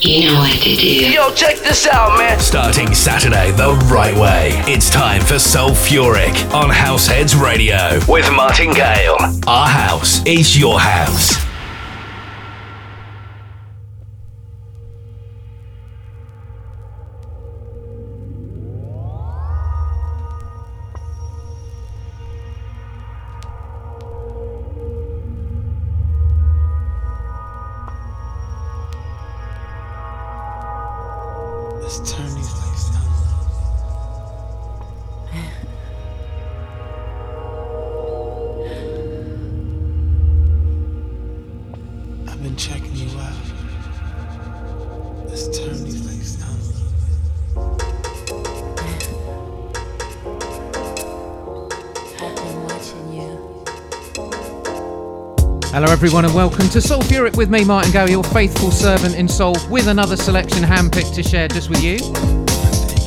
You know what to do. Yo, check this out, man. Starting Saturday the right way. It's time for Soulfuric on Househeads Radio with Martin Gale. Our house is your house. Everyone, and welcome to Soulfuric with me, Martin Gale, your faithful servant in soul, with another selection handpicked to share just with you.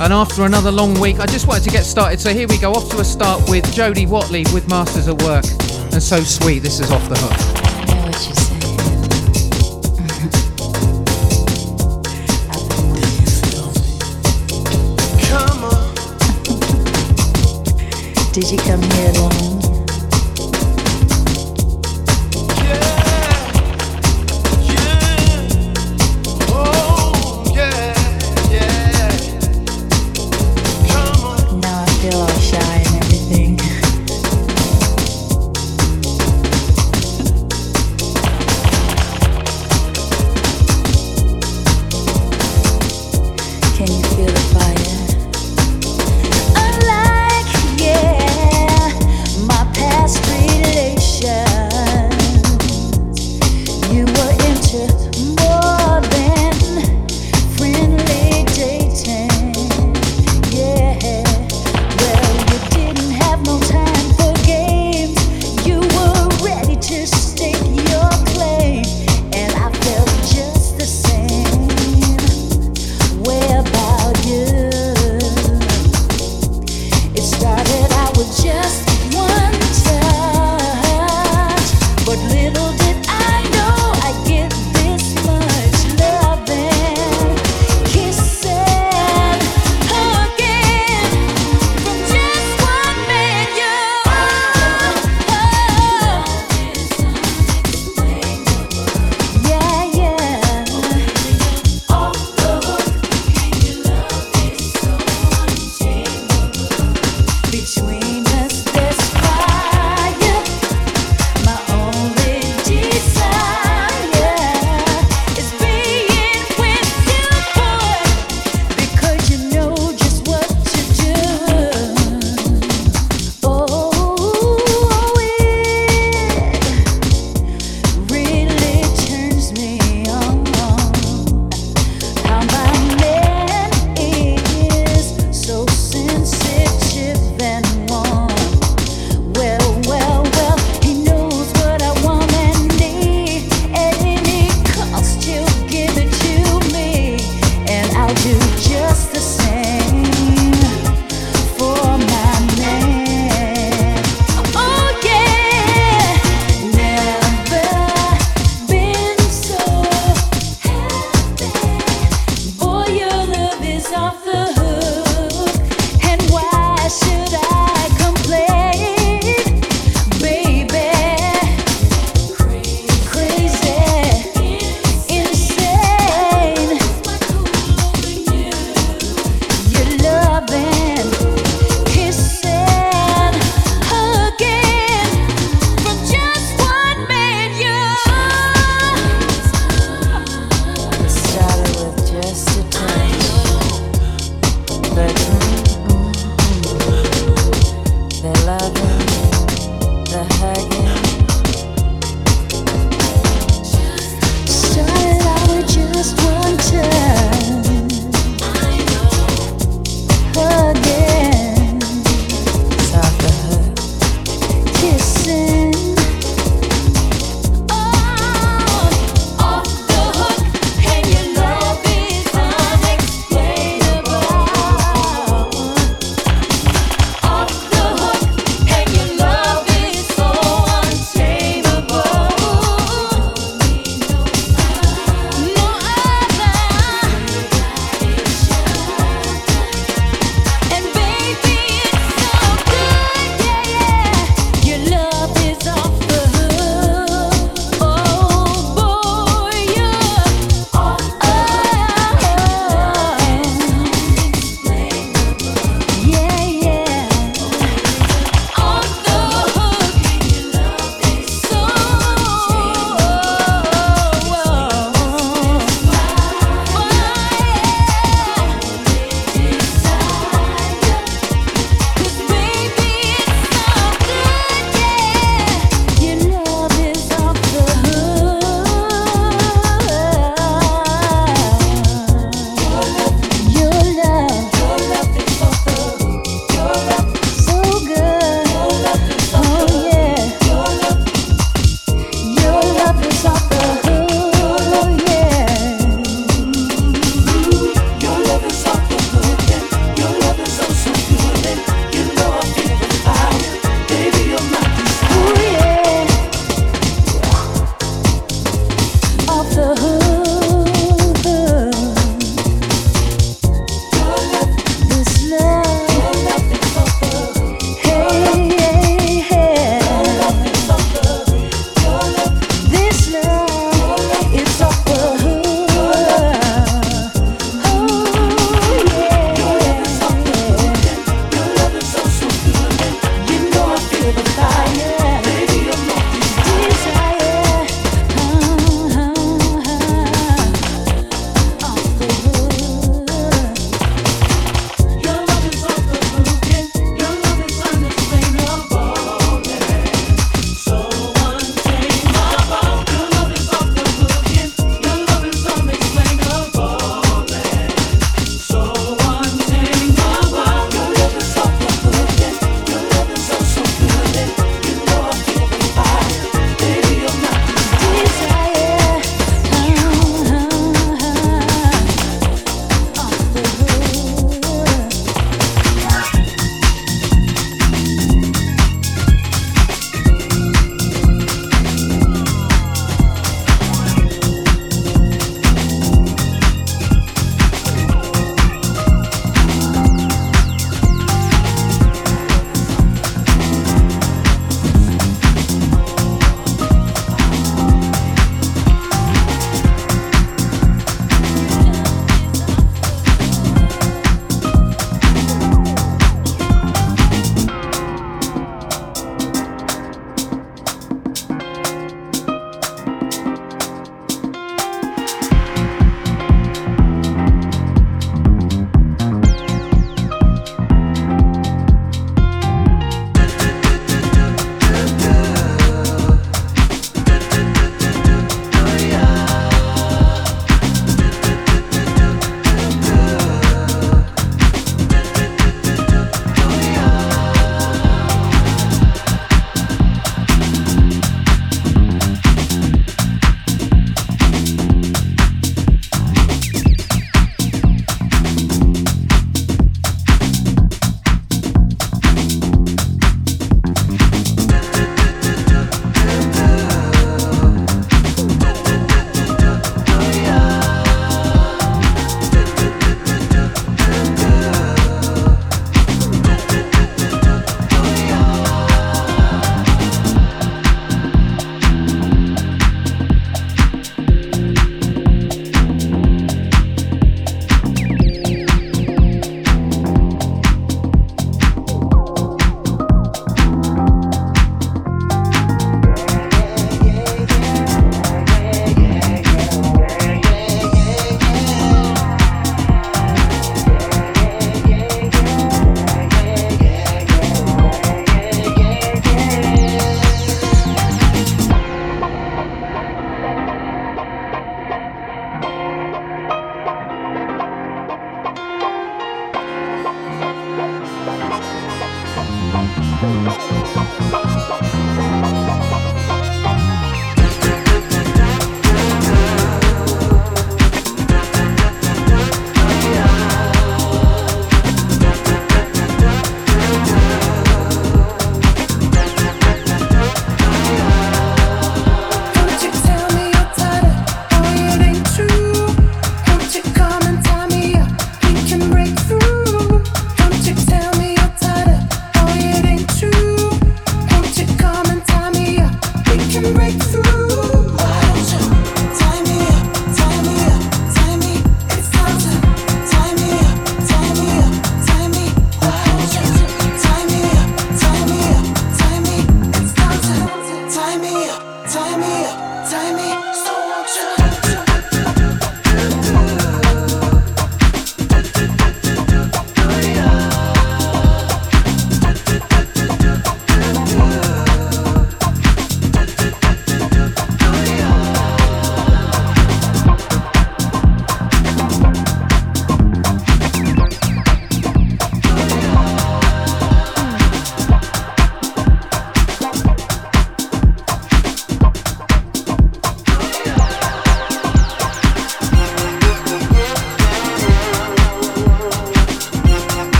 And after another long week, I just wanted to get started. So here we go, off to a start with Jody Watley with Masters at Work. And so sweet, this is off the hook. Did you come here alone?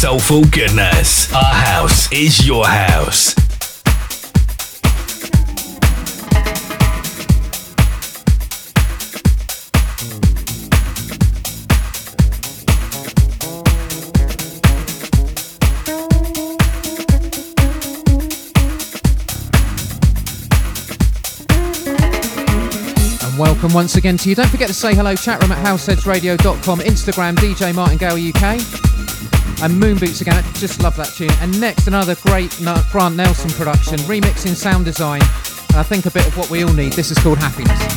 soulful goodness. Our house is your house. welcome once again to you. Don't forget to say hello, chatroom at househeadsradio.com, Instagram, DJ Martingale UK and Moonboots again. I just love that tune. And next, another great Grant Nelson production, remixing sound design. And I think a bit of what we all need. This is called Happiness.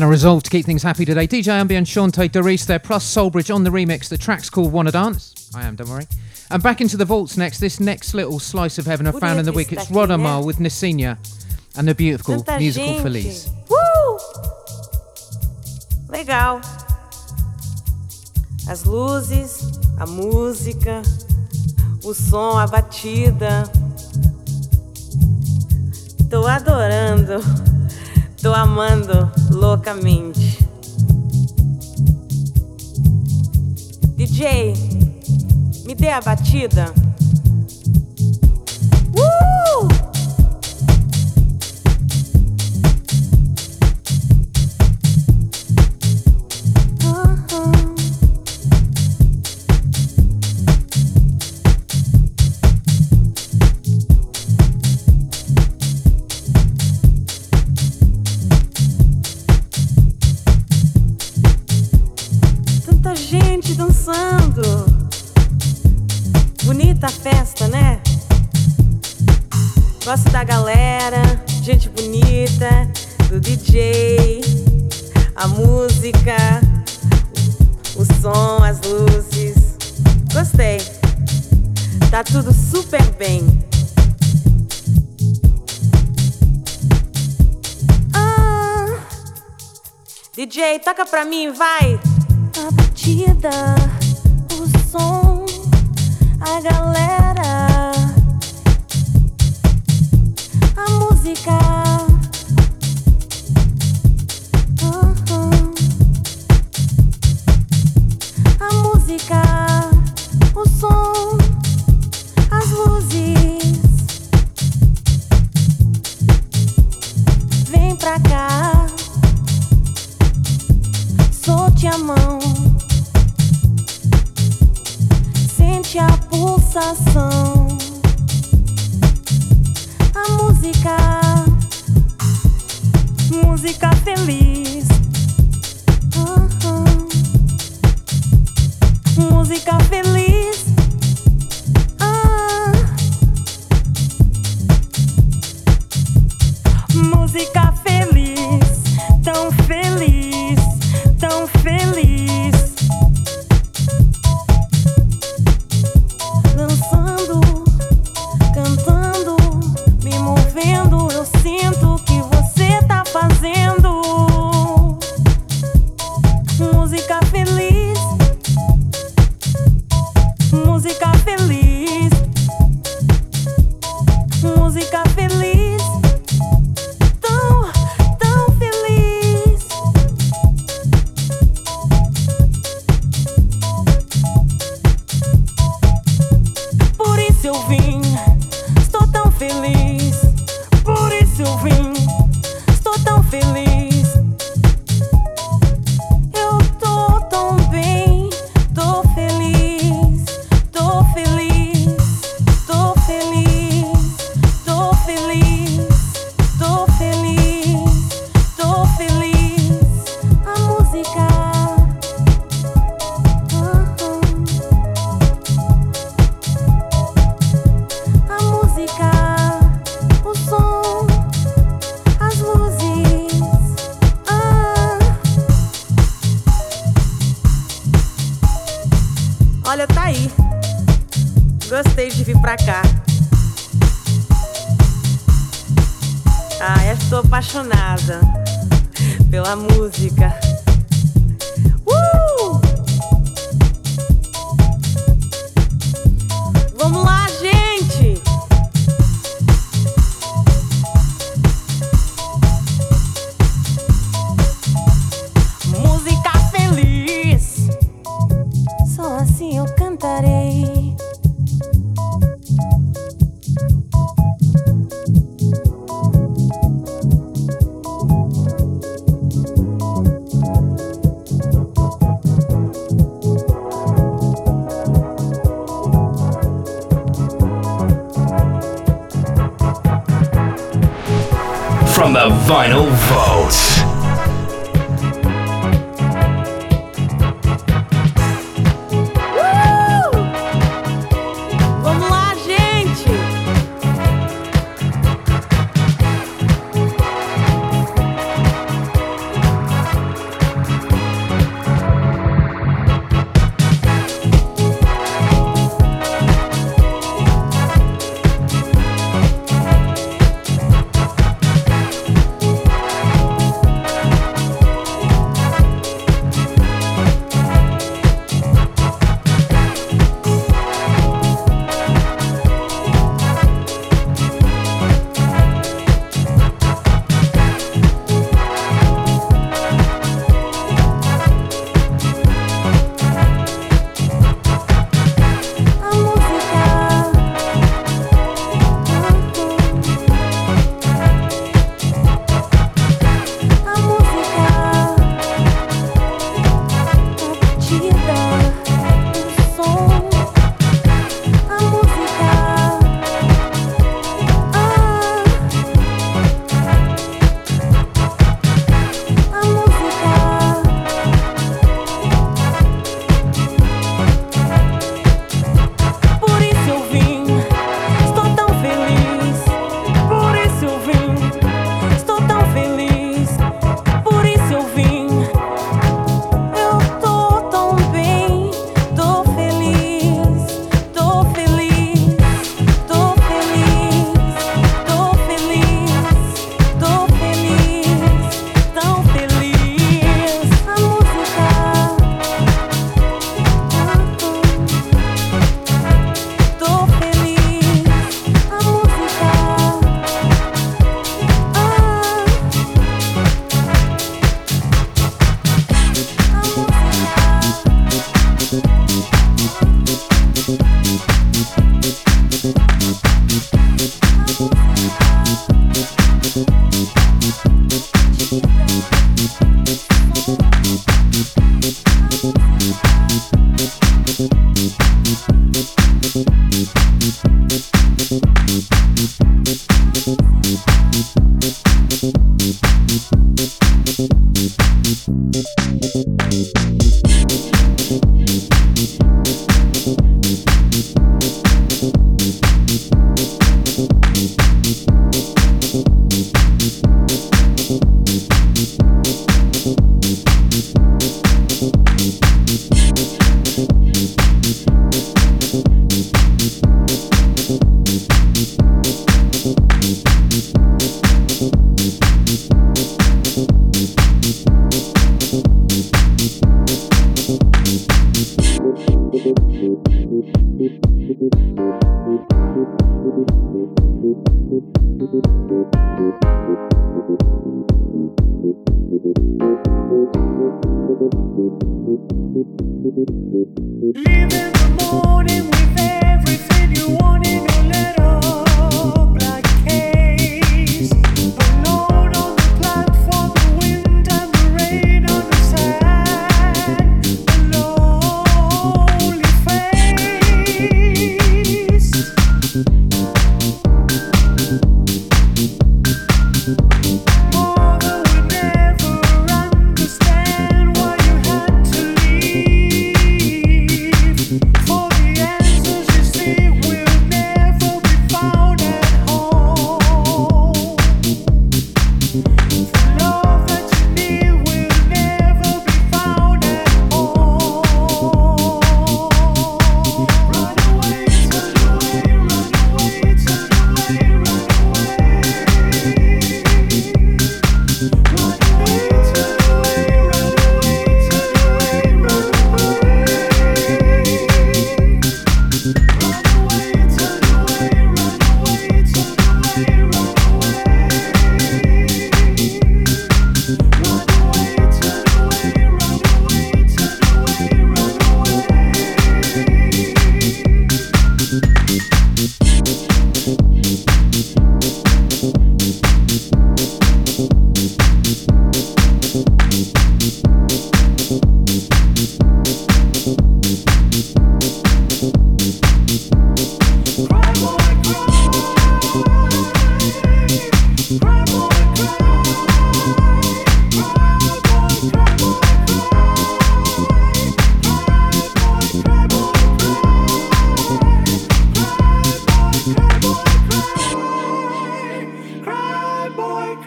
And a resolve to keep things happy today. DJ Ambi and Shante Doris there, plus Soulbridge on the remix. The track's called Wanna Dance. I am, don't worry. And back into the vaults next. This next little slice of heaven I found in the week. It's Rodamal with Nessinia and the beautiful musical gente. Feliz. Uh! Legal. As luzes, a música, o som, a batida. Tô adorando, tô amando loucamente. DJ, me dê a batida.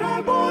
trouble.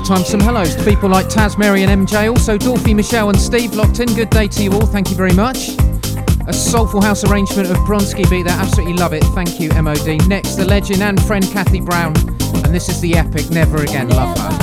Time. Some hellos to people like Taz, Mary, and MJ. Also, Dorothy, Michelle, and Steve locked in. Good day to you all. Thank you very much. A soulful house arrangement of Bronski beat there. Absolutely love it. Thank you, MOD. Next, the legend and friend Kathy Brown. And this is the epic Never Again. Love her.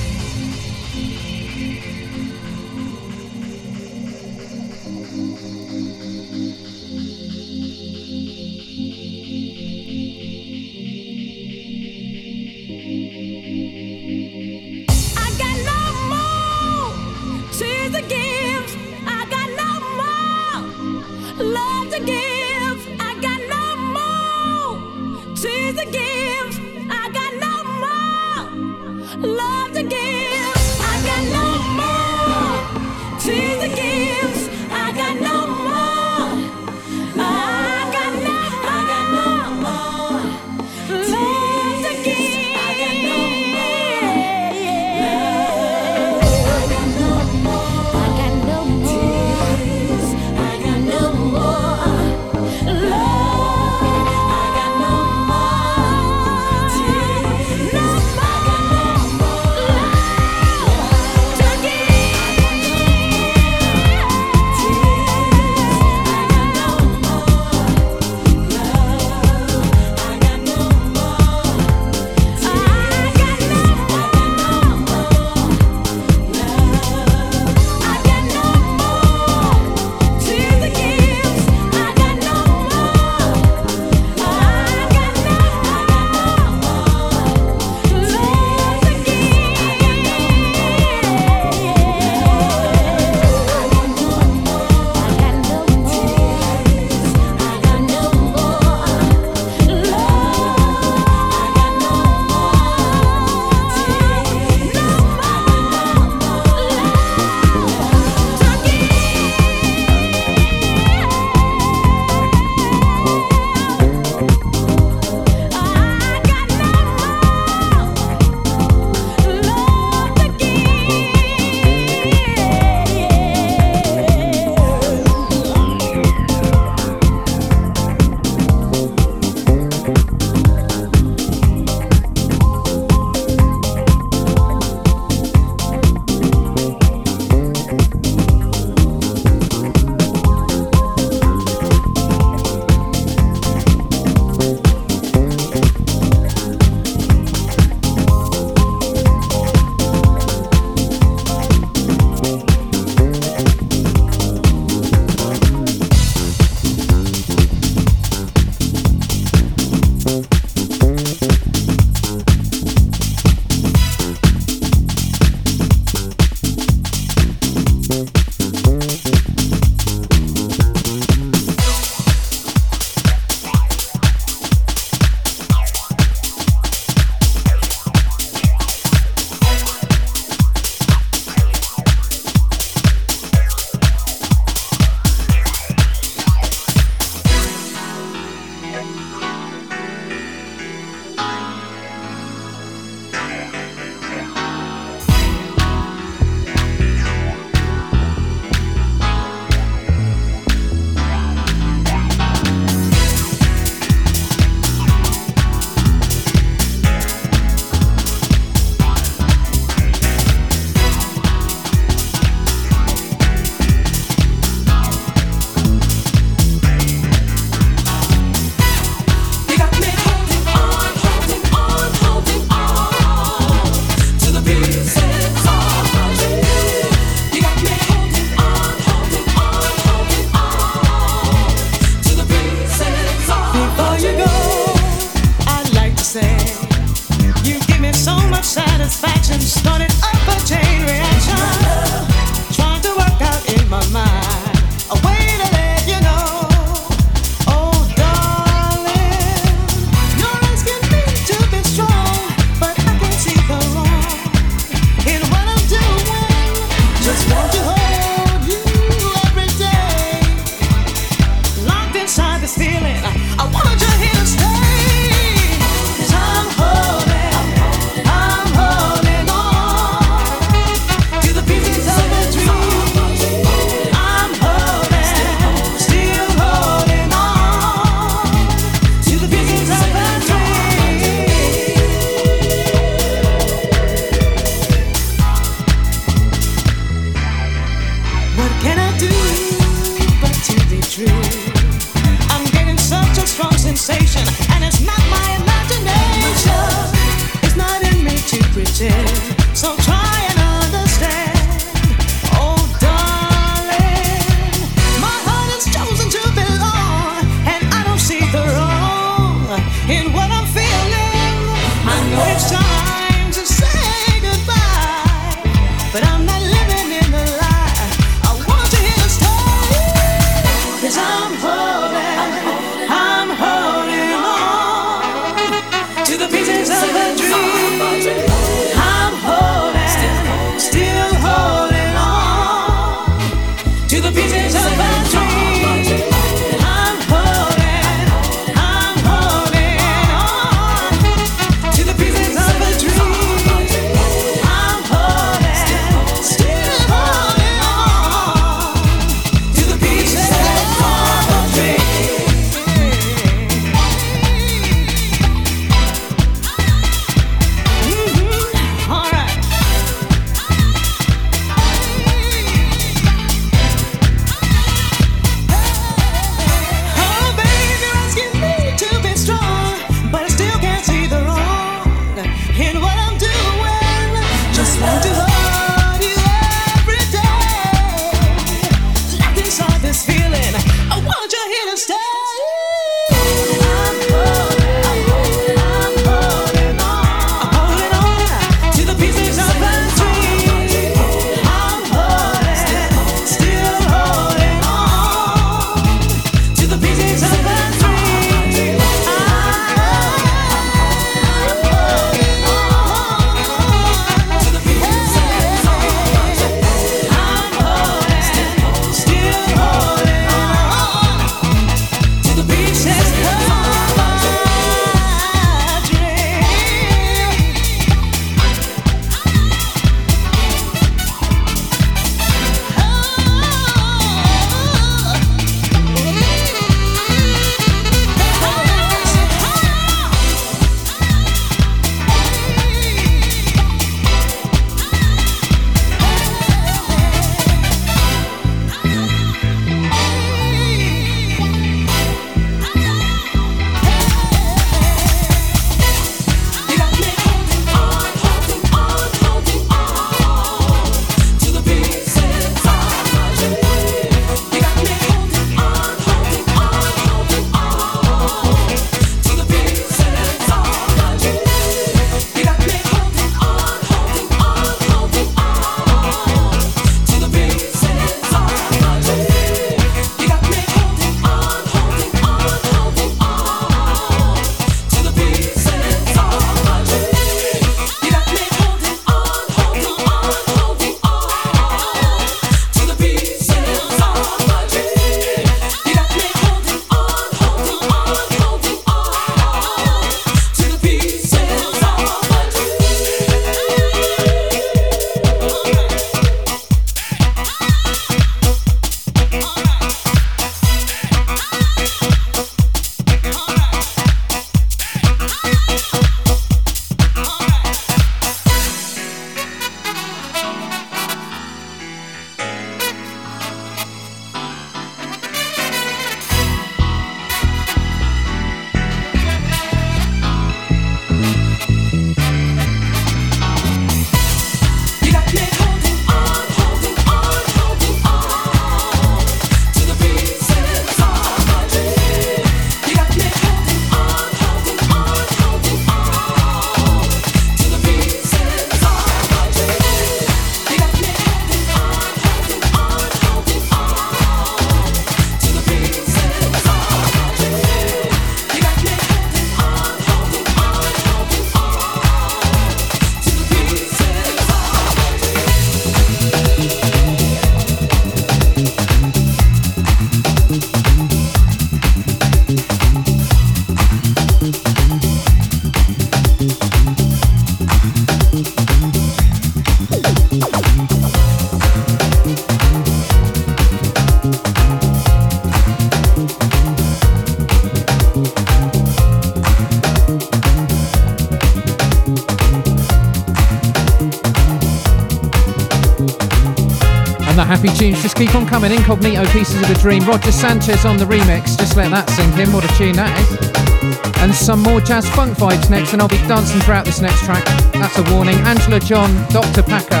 Coming. Incognito Pieces of a Dream. Roger Sanchez on the remix. Just let that sink in. What a tune that is. And some more jazz funk vibes next, and I'll be dancing throughout this next track. That's a warning. Angela Johnson, Dr. Packer.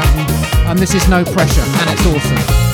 And this is No Pressure, and it's awesome.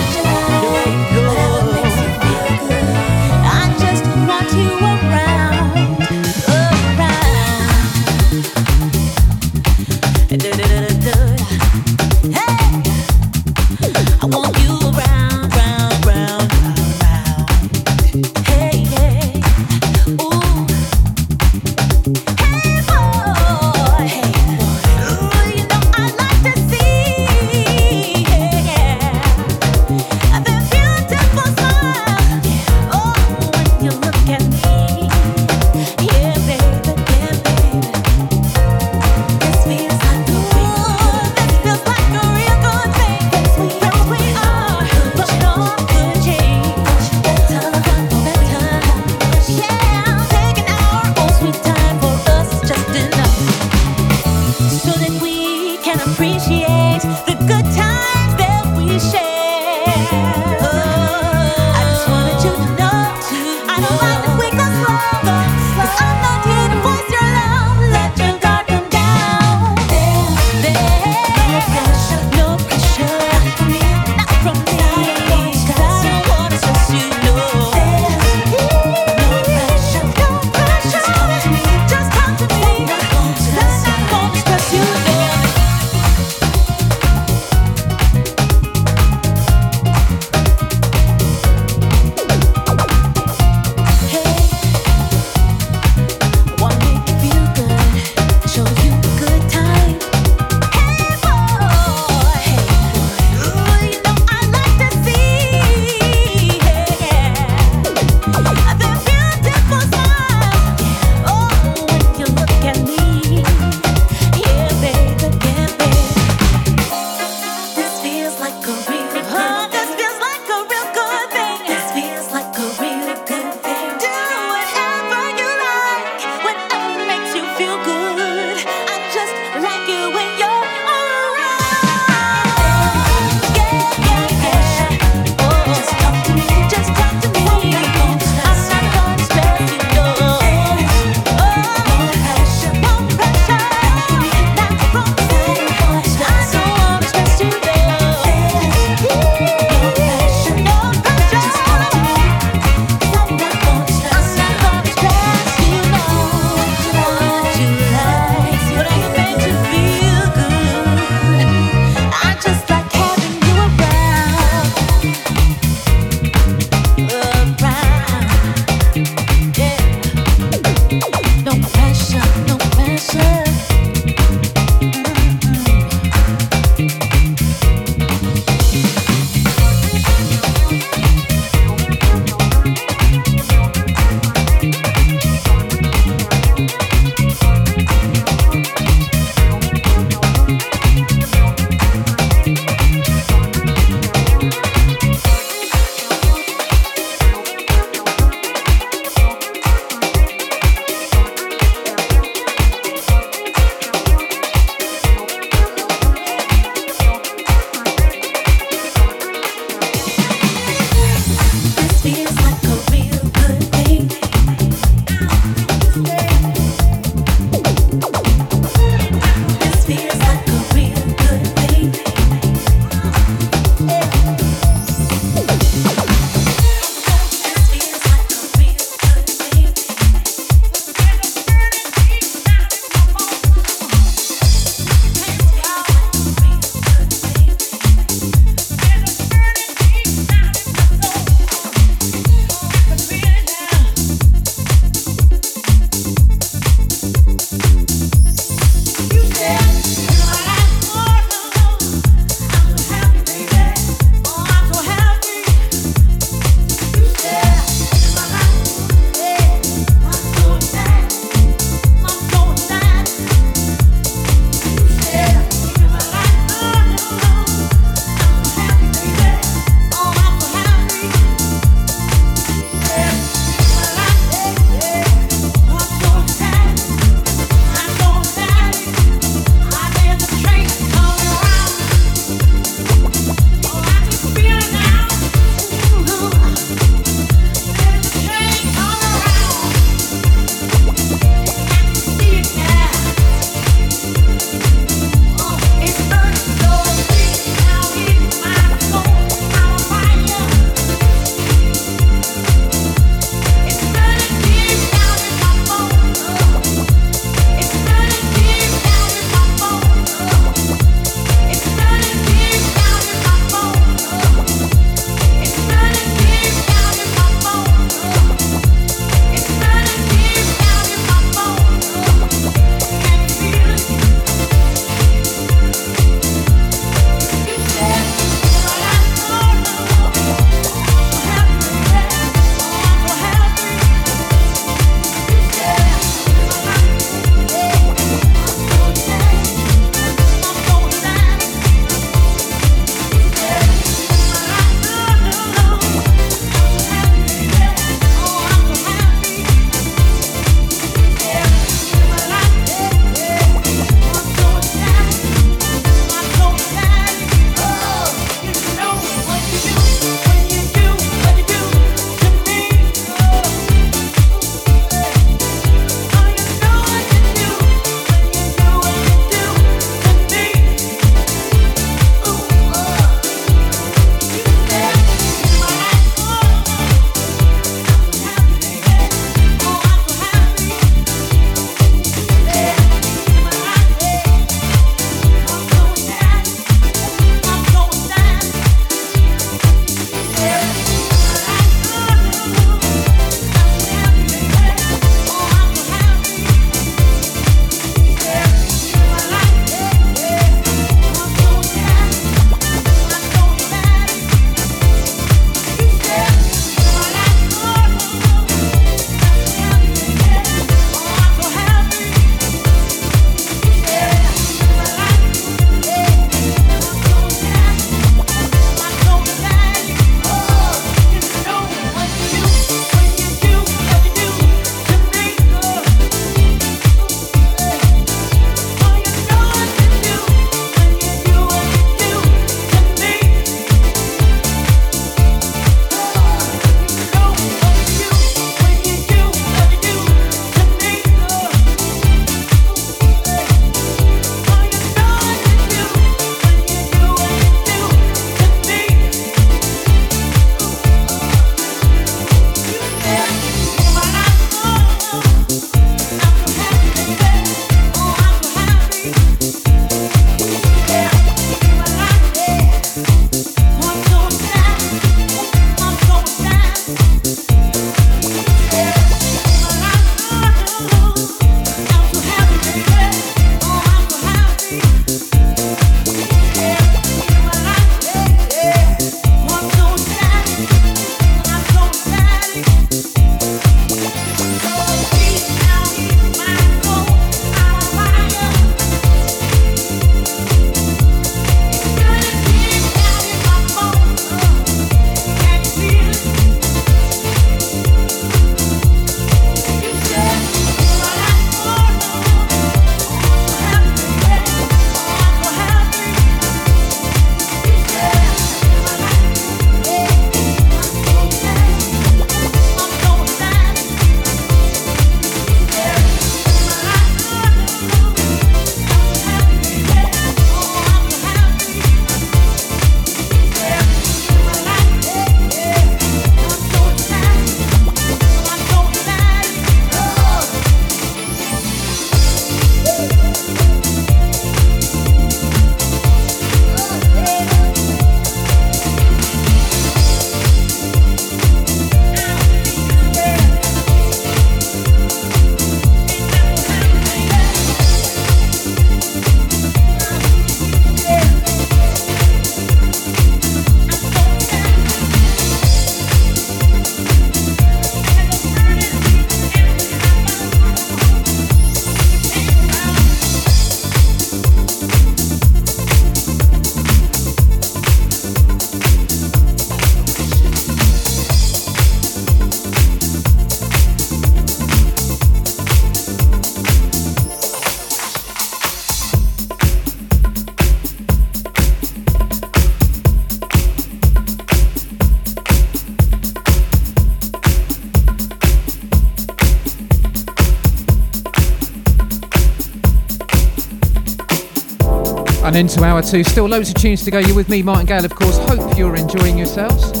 Into hour two, still loads of tunes to go. You're with me, Martin Gale, of course. Hope you're enjoying yourselves.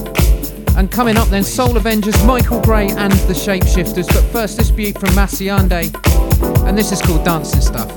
And coming up then, Soul Avengers, Michael Gray and the Shapeshifters. But first, this beaut from Masiande. And this is called Dancing Stuff.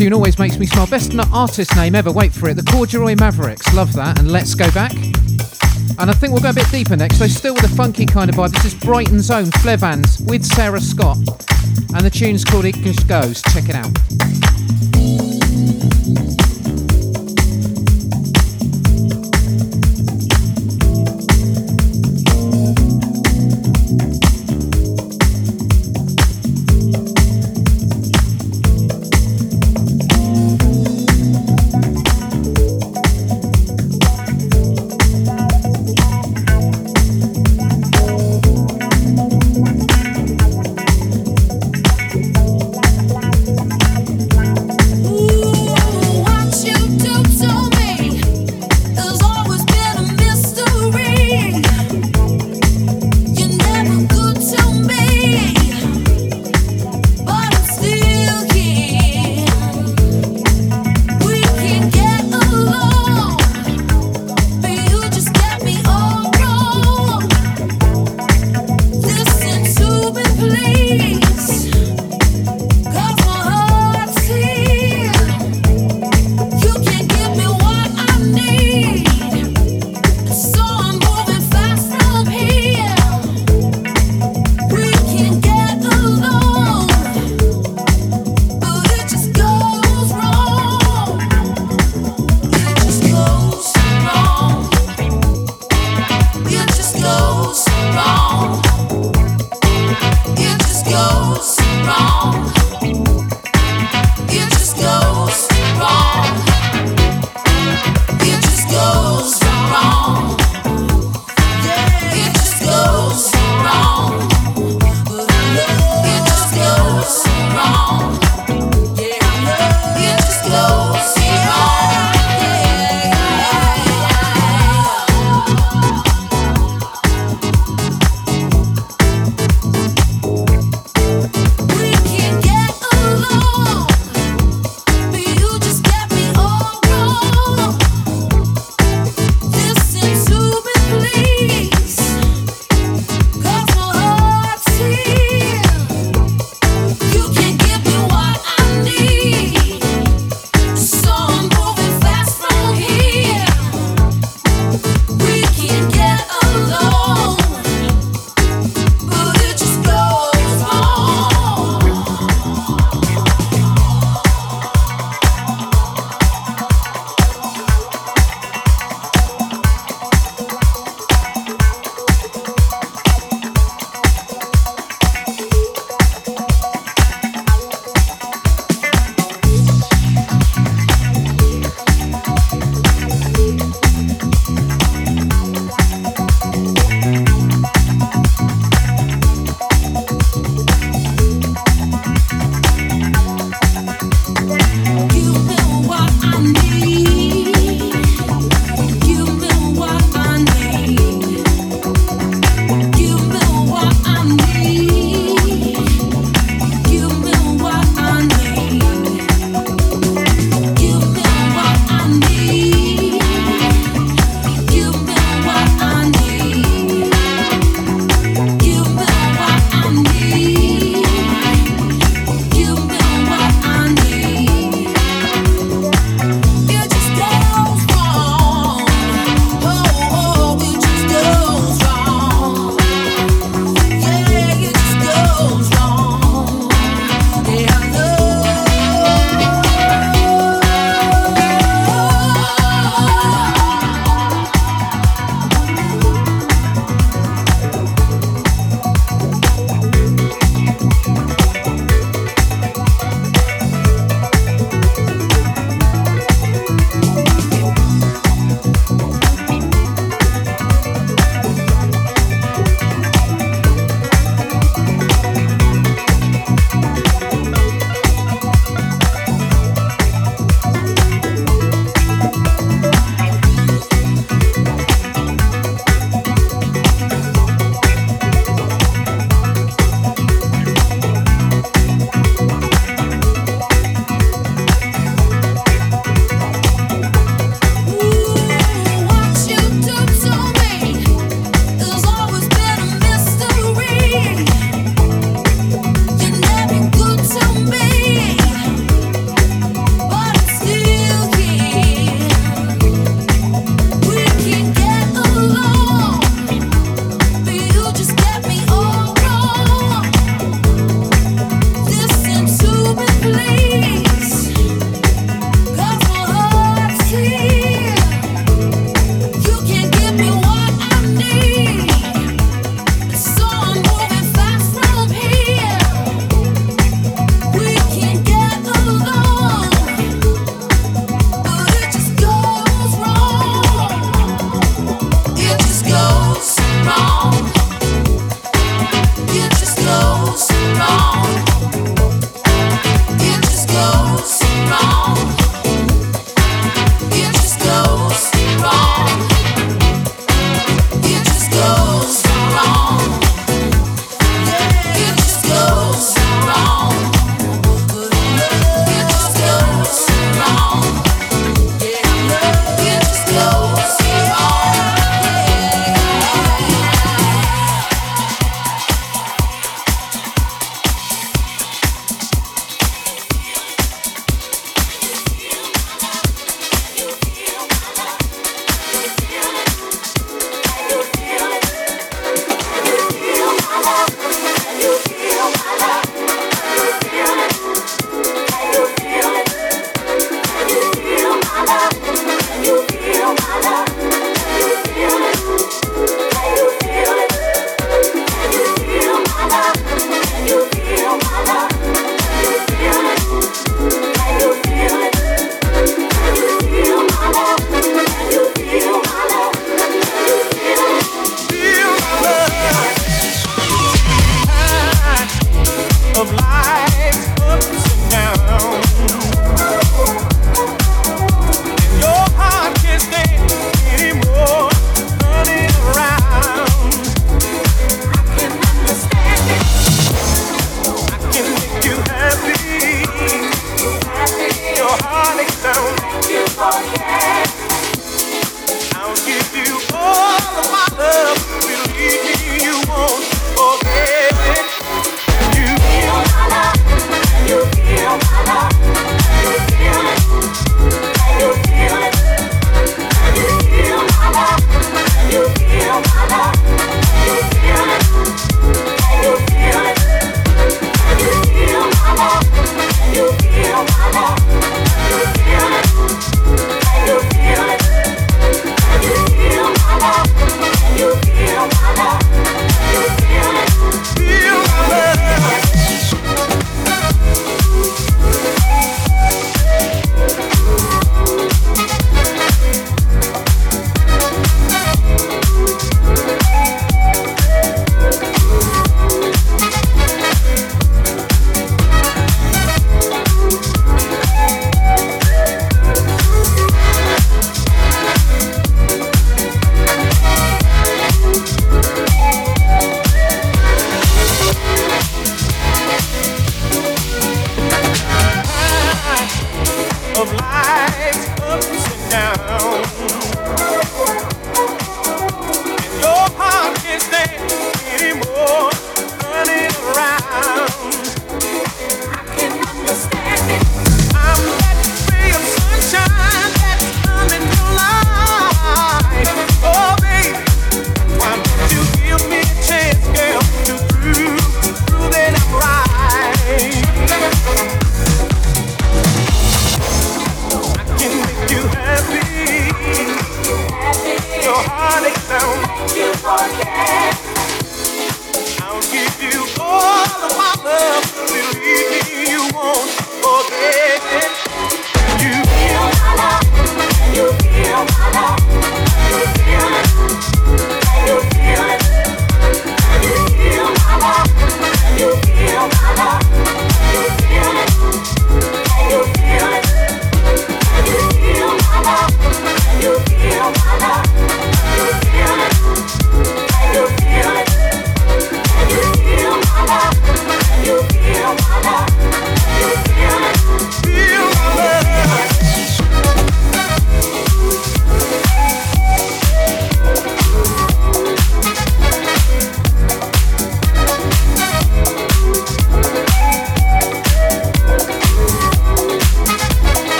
Tune always makes me smile. Best artist name ever, wait for it. The Corduroy Mavericks, love that. And let's go back. And I think we'll go a bit deeper next, so still with a funky kind of vibe. This is Brighton's own Flevans with Sarah Scott. And the tune's called It Just Goes. Check it out.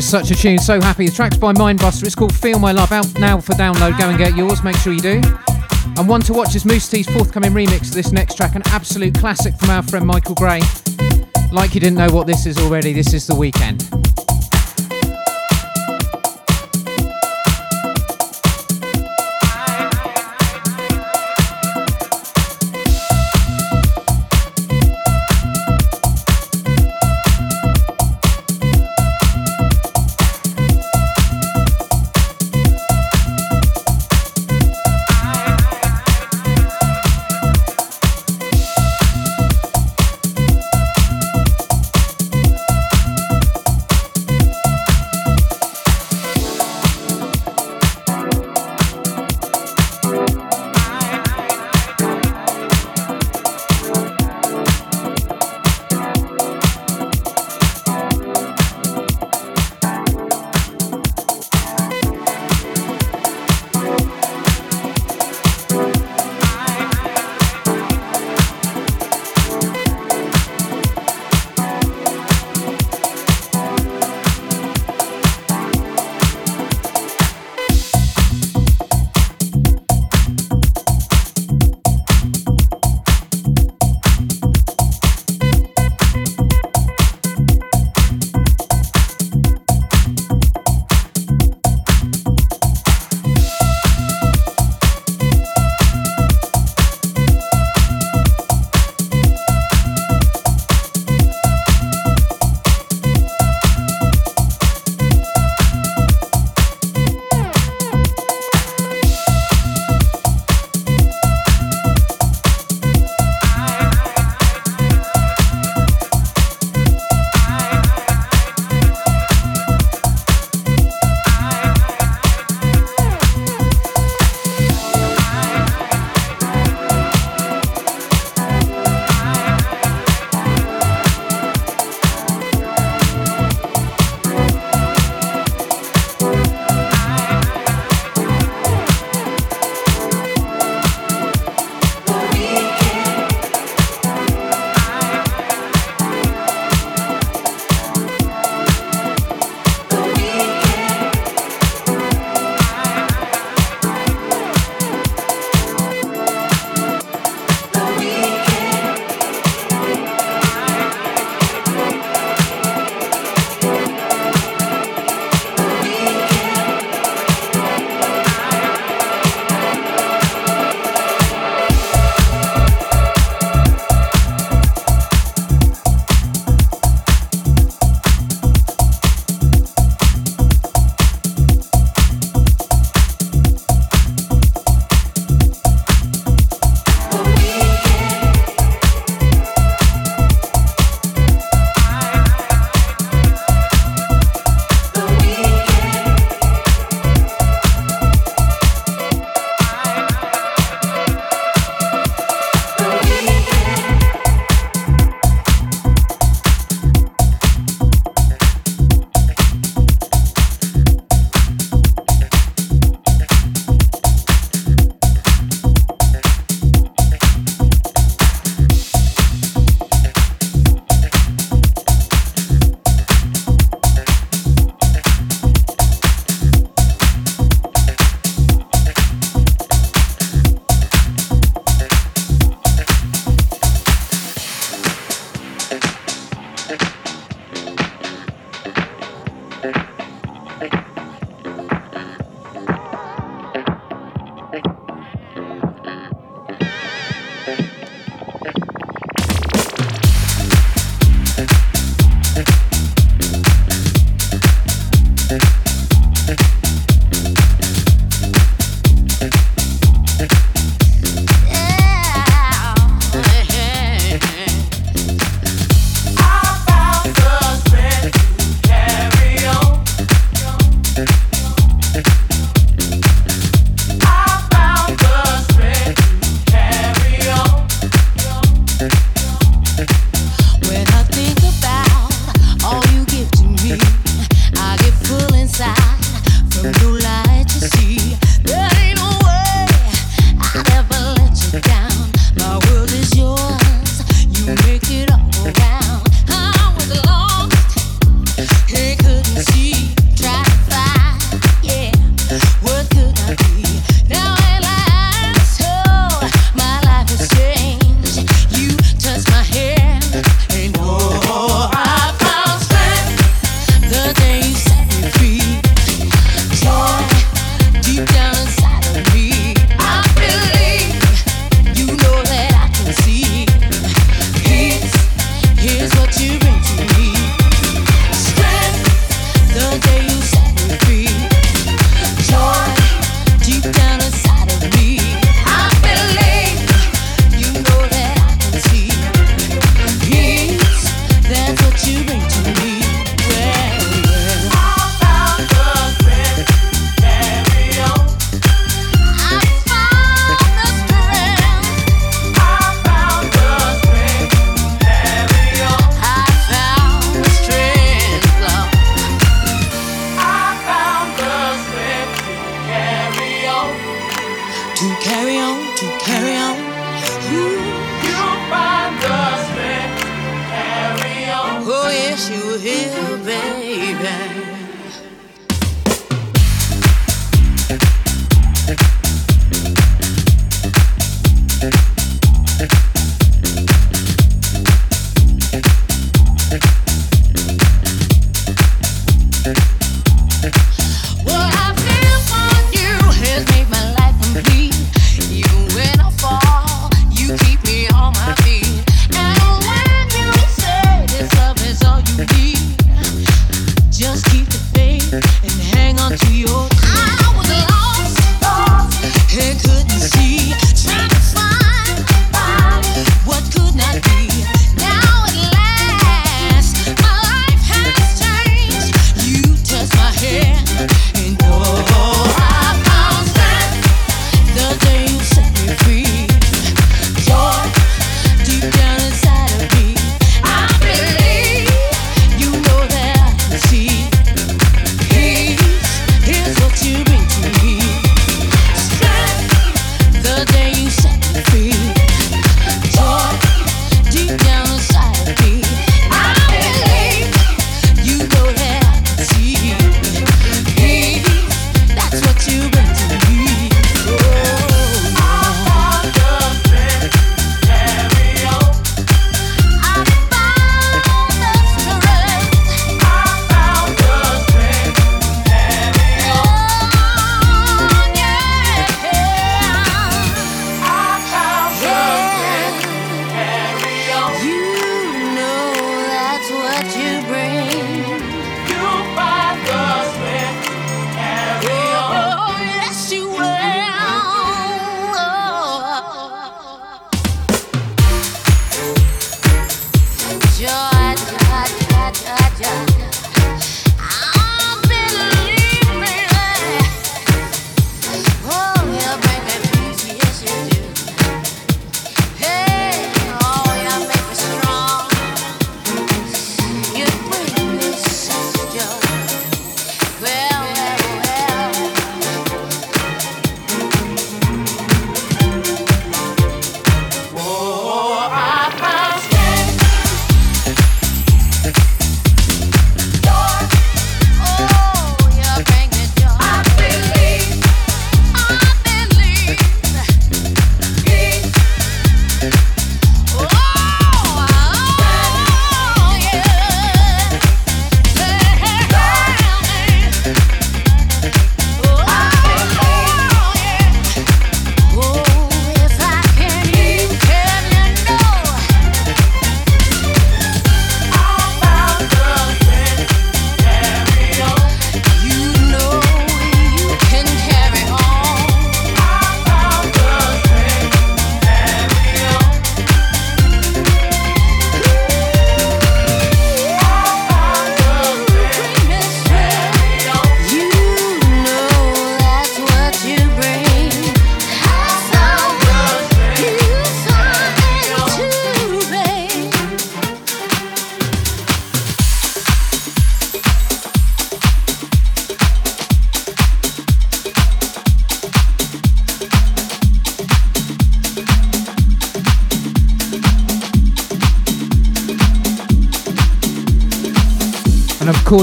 Just such a tune. So happy. The track's by Mindbuster. It's called Feel My Love. Out now for download. Go and get yours. Make sure you do. And one to watch is Mousse T's forthcoming remix of this next track, an absolute classic from our friend Michael Gray. Like you didn't know what this is already, this is The Weekend.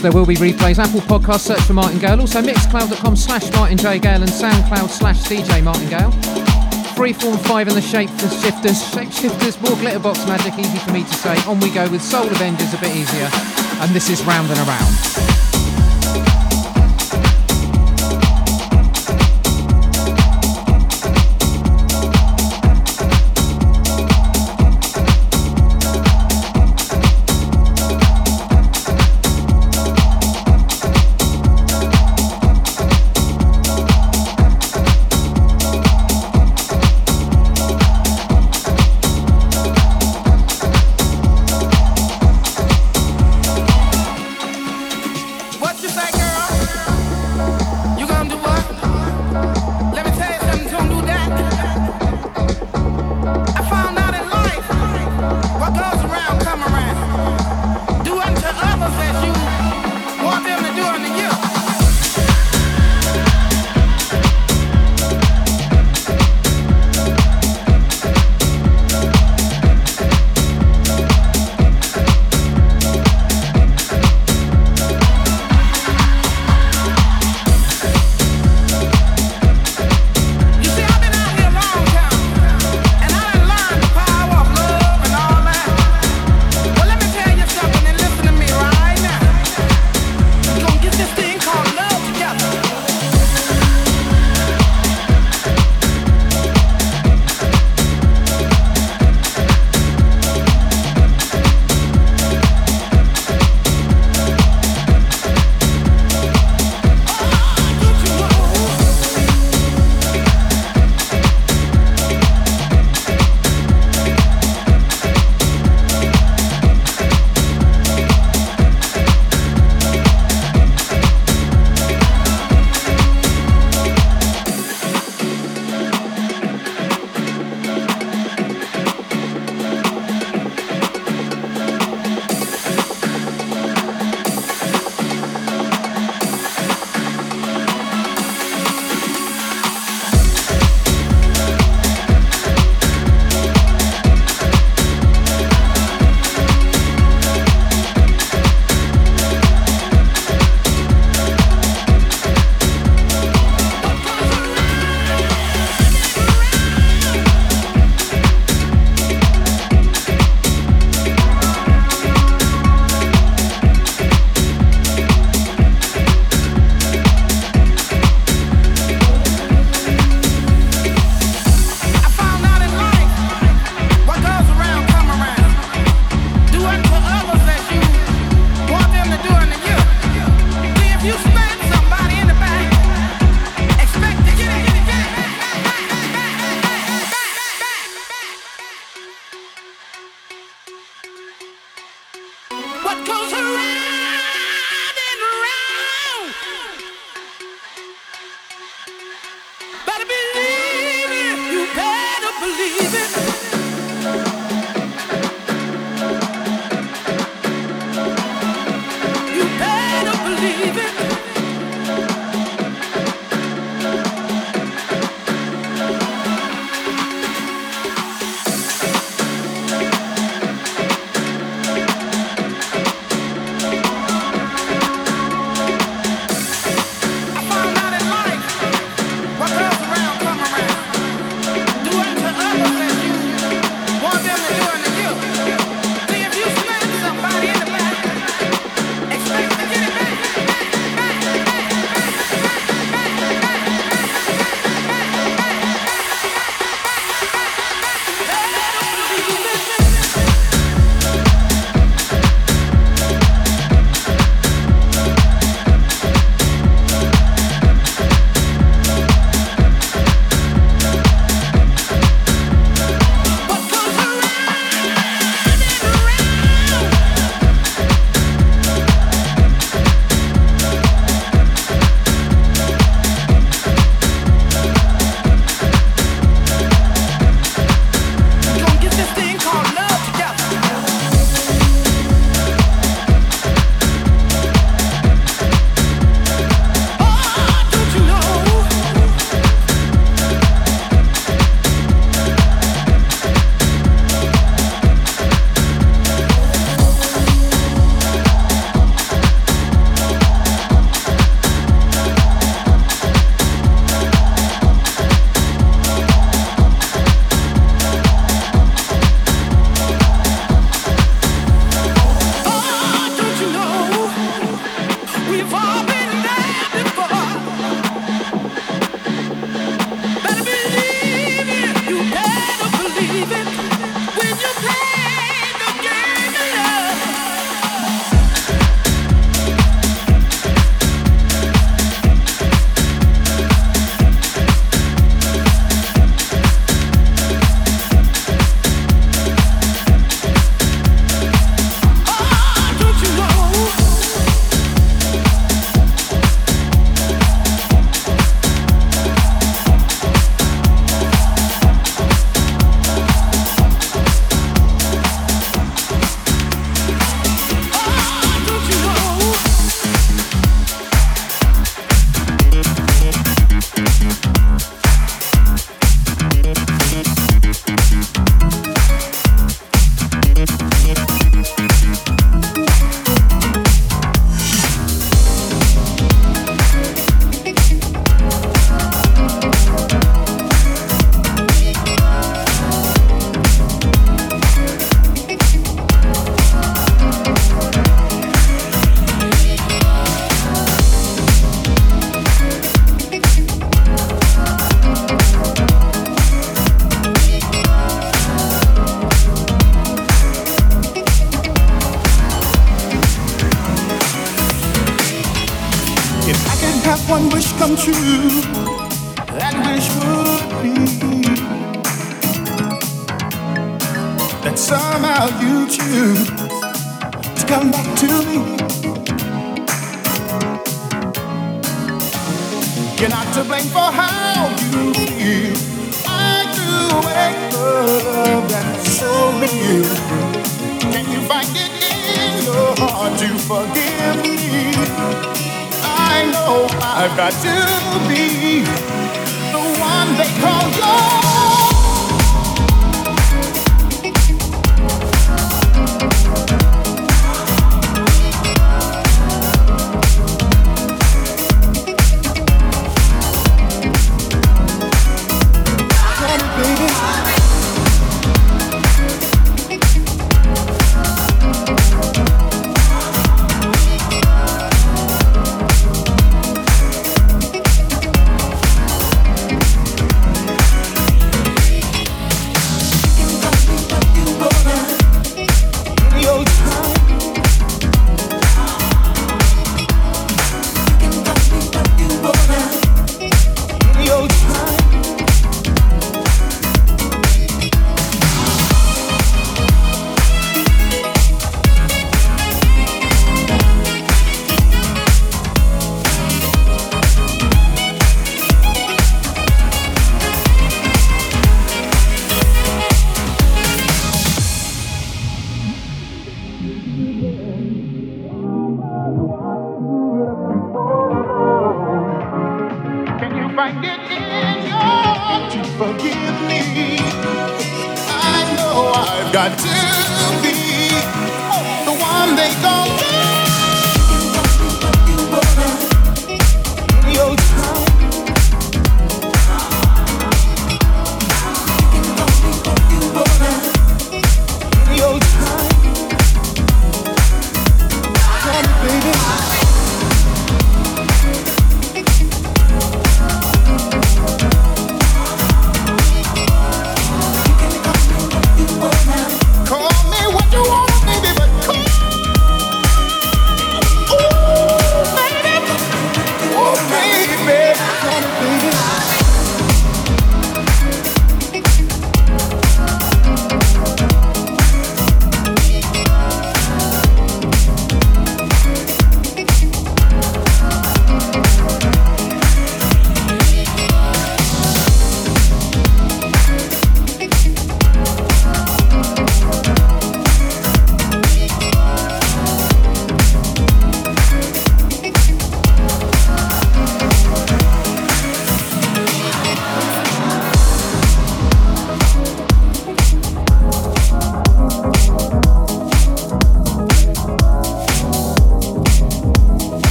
There will be replays. Apple Podcast, search for Martin Gale. Also, mixcloud.com slash Martin J. Gale and Soundcloud slash DJ Martin Gale. Freeform 5 and the Shape for Shifters. Shape Shifters, more glitterbox magic, easy for me to say. On we go with Soul Avengerz, a bit easier. And this is Round and Around.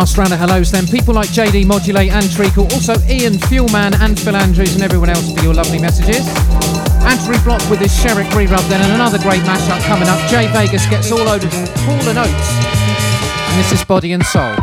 Last round of hellos then. People like JD Modulate and Treacle, also Ian Fuelman and Phil Andrews and everyone else for your lovely messages. Anthony Block with his Sherrick re-rub then and another great mashup coming up. Jay Vegas gets all over Hall and Oates. And this is Body and Soul.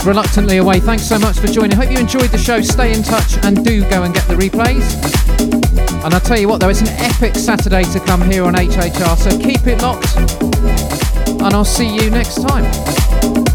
Reluctantly away. Thanks so much for joining. Hope you enjoyed the show. Stay in touch and do go and get the replays. And I'll tell you what, though, it's an epic Saturday to come here on HHR, so keep it locked. And I'll see you next time.